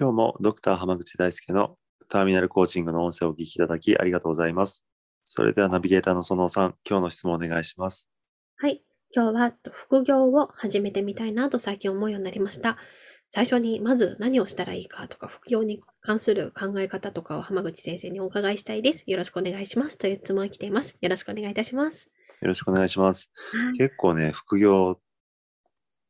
今日もドクター濱口大輔のターミナルコーチングの音声をお聞きいただきありがとうございます。それではナビゲーターの園尾さん、今日の質問をお願いします。はい今日は副業を始めてみたいなと最近思うようになりました最初にまず何をしたらいいかとか副業に関する考え方とかを浜口先生にお伺いしたいですよろしくお願いしますという質問が来ていますよろしくお願いいたしますよろしくお願いします。はい結構ね、副業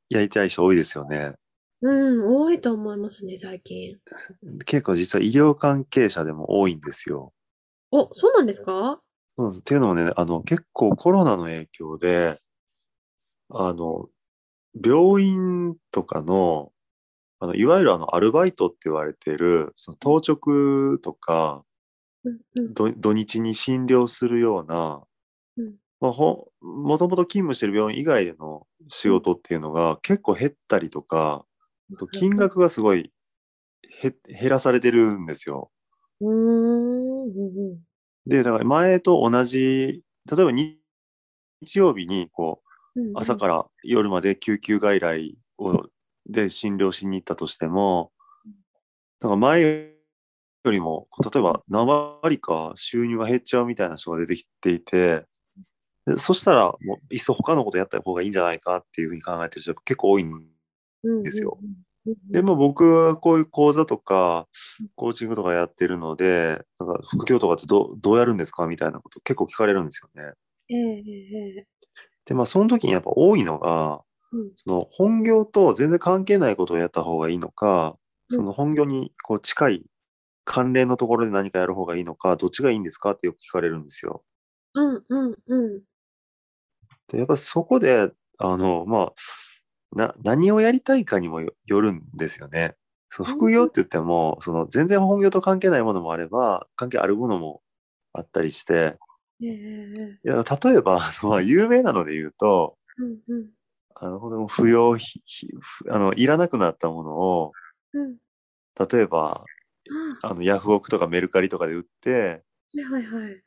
やりたい人多いですよね。うん多いと思いますね最近。結構実は医療関係者でも多いんですよ。おそうなんですか？そうなんです。っていうのもね、あの結構コロナの影響で、あの、病院とかの、あのいわゆるあのアルバイトって言われている、その当直とか、うんうん。土土日に診療するような、うん。まあ、ほもともと勤務してる病院以外での仕事っていうのが結構減ったりとか、金額がすごいへ減らされてるんですよ。で、だから前と同じ、例えば日日曜日にこう朝から夜まで救急外来をで診療しに行ったとしても、だから前よりも、例えば何割か収入が減っちゃうみたいな人が出てきていて、でそしたらもういっそ他のことやった方がいいんじゃないかっていうふうに考えてる人が結構多いんですよ。でも僕はこういう講座とかコーチングとかやってるので、なんか副業とかってどうどうやるんですか？みたいなこと結構聞かれるんですよね。で、まあその時にやっぱ多いのが、うん。その本業と全然関係ないことをやった方がいいのか、うん。その本業にこう近い関連のところで何かやる方がいいのか、どっちがいいんですかってよく聞かれるんですよ。うんうんうん。で、やっぱそこで、あの、まあ、な、何をやりたいかにもよよるんですよね。その副業って言っても、その全然本業と関係ないものもあれば、関係あるものもあったりして、いや例えば、まあ有名なので言うと、うんうん。あの、不要ひ、ひふあの、いらなくなったものを、うん。例えば、あ。あの、ヤフオクとかメルカリとかで売って、はいはいはい。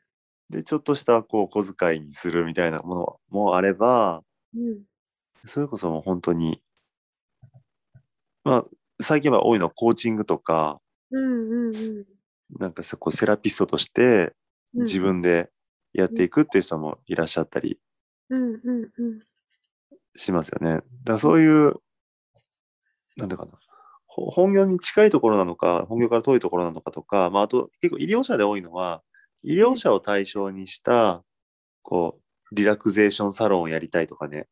で、ちょっとした、こう、小遣いにするみたいなものもあれば、うんそれこそ本当に、まあ、最近は多いのはコーチングとか、うんうんうん。なんかそこセラピストとしてうん。自分でやっていくっていう人もいらっしゃったりしますよね。だからそういう、なんだかな、ほ本業に近いところなのか、本業から遠いところなのかとか、まあ、あと結構医療者で多いのは、医療者を対象にした、こう、リラクゼーションサロンをやりたいとかね、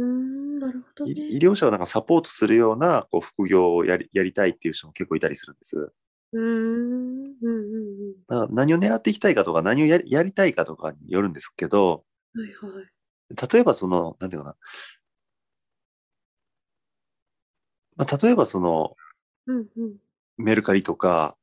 うーんなるほどいね医療者をなんかサポートするようなこう副業をやりやりたいっていう人も結構いたりするんです。うーんうんうんだから何を狙っていきたいかとか、何をやりやりたいかとかによるんですけど、うんはいはい。例えばその、なんていうかな、まあ、例えばその、うんうん。メルカリとか、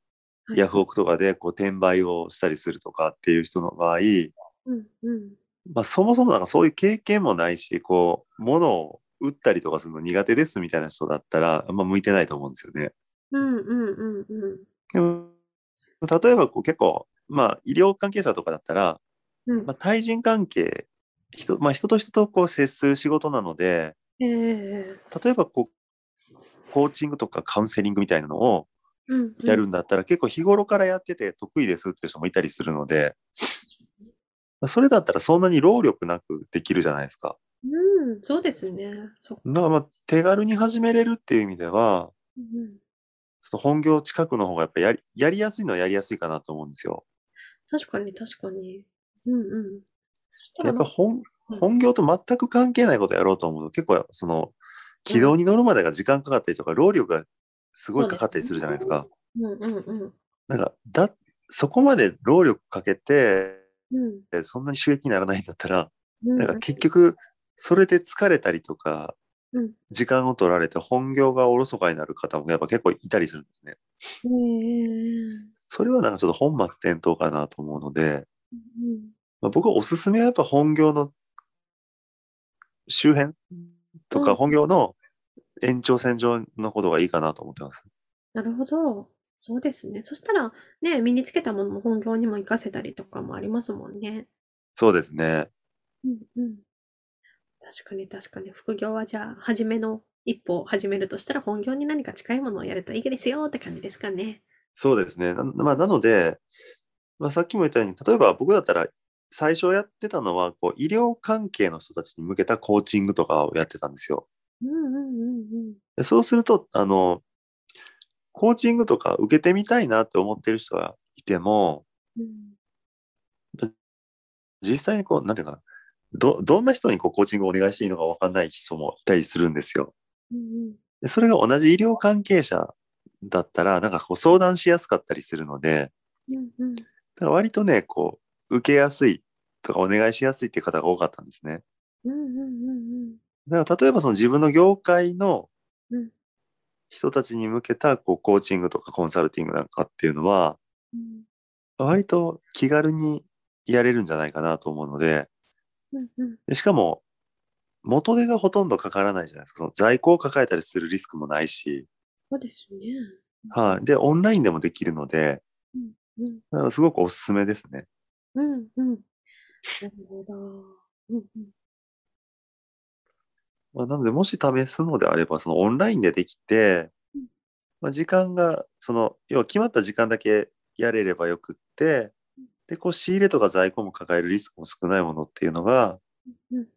はい。ヤフオクとかでこう転売をしたりするとかっていう人の場合、うんうんまあ、そもそもなんかそういう経験もないし、こう、物を売ったりとかするの苦手ですみたいな人だったら、あんま向いてないと思うんですよね。うんうんうんうん。でも、例えばこう結構、まあ、医療関係者とかだったら、うん。まあ、対人関係、人,、まあ、人と人とこう接する仕事なので、ええ例えばこう、コーチングとかカウンセリングみたいなのをうんやるんだったら、結構日頃からやってて得意ですっていう人もいたりするので、まあそれだったらそんなに労力なくできるじゃないですか。うんそうですね。だからまあ手軽に始めれるっていう意味では、うん本業近くの方がやっぱやりやりやすいのはやりやすいかなと思うんですよ。確かに確かに。うんうん。やっぱ本うん。本業と全く関係ないことやろうと思うと結構その軌道に乗るまでが時間かかったりとか、労力がすごいかかったりするじゃないですか。うんうんうん。なんかだそこまで労力かけてうん。そんなに収益にならないんだったら、うん。なんか結局それで疲れたりとかうん。時間を取られて本業がおろそかになる方もやっぱ結構いたりするんですね。うんそれはなんかちょっと本末転倒かなと思うので、うんまあ、僕はおすすめはやっぱ本業の周辺とうん。か本業の延長線上のことがいいかなと思ってます。なるほど。そうですね。そしたら、ね、身につけたものも本業にも活かせたりとかもありますもんね。そうですね。うんうん。確かに確かに。副業はじゃあ、初めの一歩を始めるとしたら、本業に何か近いものをやるといいですよって感じですかね。そうですね。な,、まあ、なので、まあ、さっきも言ったように、例えば僕だったら最初やってたのはこう医療関係の人たちに向けたコーチングとかをやってたんですよ。うんうんうんでそうすると、あの、コーチングとか受けてみたいなって思ってる人がいても、うん。実際にこう、なんていうかな、ど、どんな人にこうコーチングをお願いしていいのかわかんない人もいたりするんですよ。でそれが同じ医療関係者だったら、なんかこう相談しやすかったりするので、うんうんだから割とね、こう、受けやすいとかお願いしやすいっていう方が多かったんですね。だから例えばその自分の業界のうん人たちに向けたこうコーチングとかコンサルティングなんかっていうのは、うん割と気軽にやれるんじゃないかなと思うので、うんうんでしかも、元手がほとんどかからないじゃないですか。その在庫を抱えたりするリスクもないし、そうですね。はい。で、オンラインでもできるので、うんだからすごくおすすめですね。うんうん。なるほど。うんうんまあ、なので、もし試すのであれば、そのオンラインでできてうん、まあ、時間が、その、要は決まった時間だけやれればよくって、で、こう仕入れとか在庫も抱えるリスクも少ないものっていうのがうん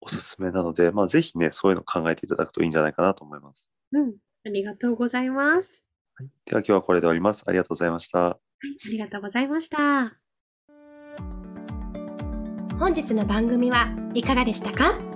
おすすめなので、まあ、ぜひね、そういうの考えていただくといいんじゃないかなと思います。うん。ありがとうございます。はい、では今日はこれで終わります。ありがとうございました。はい、ありがとうございました。本日の番組はいかがでしたか？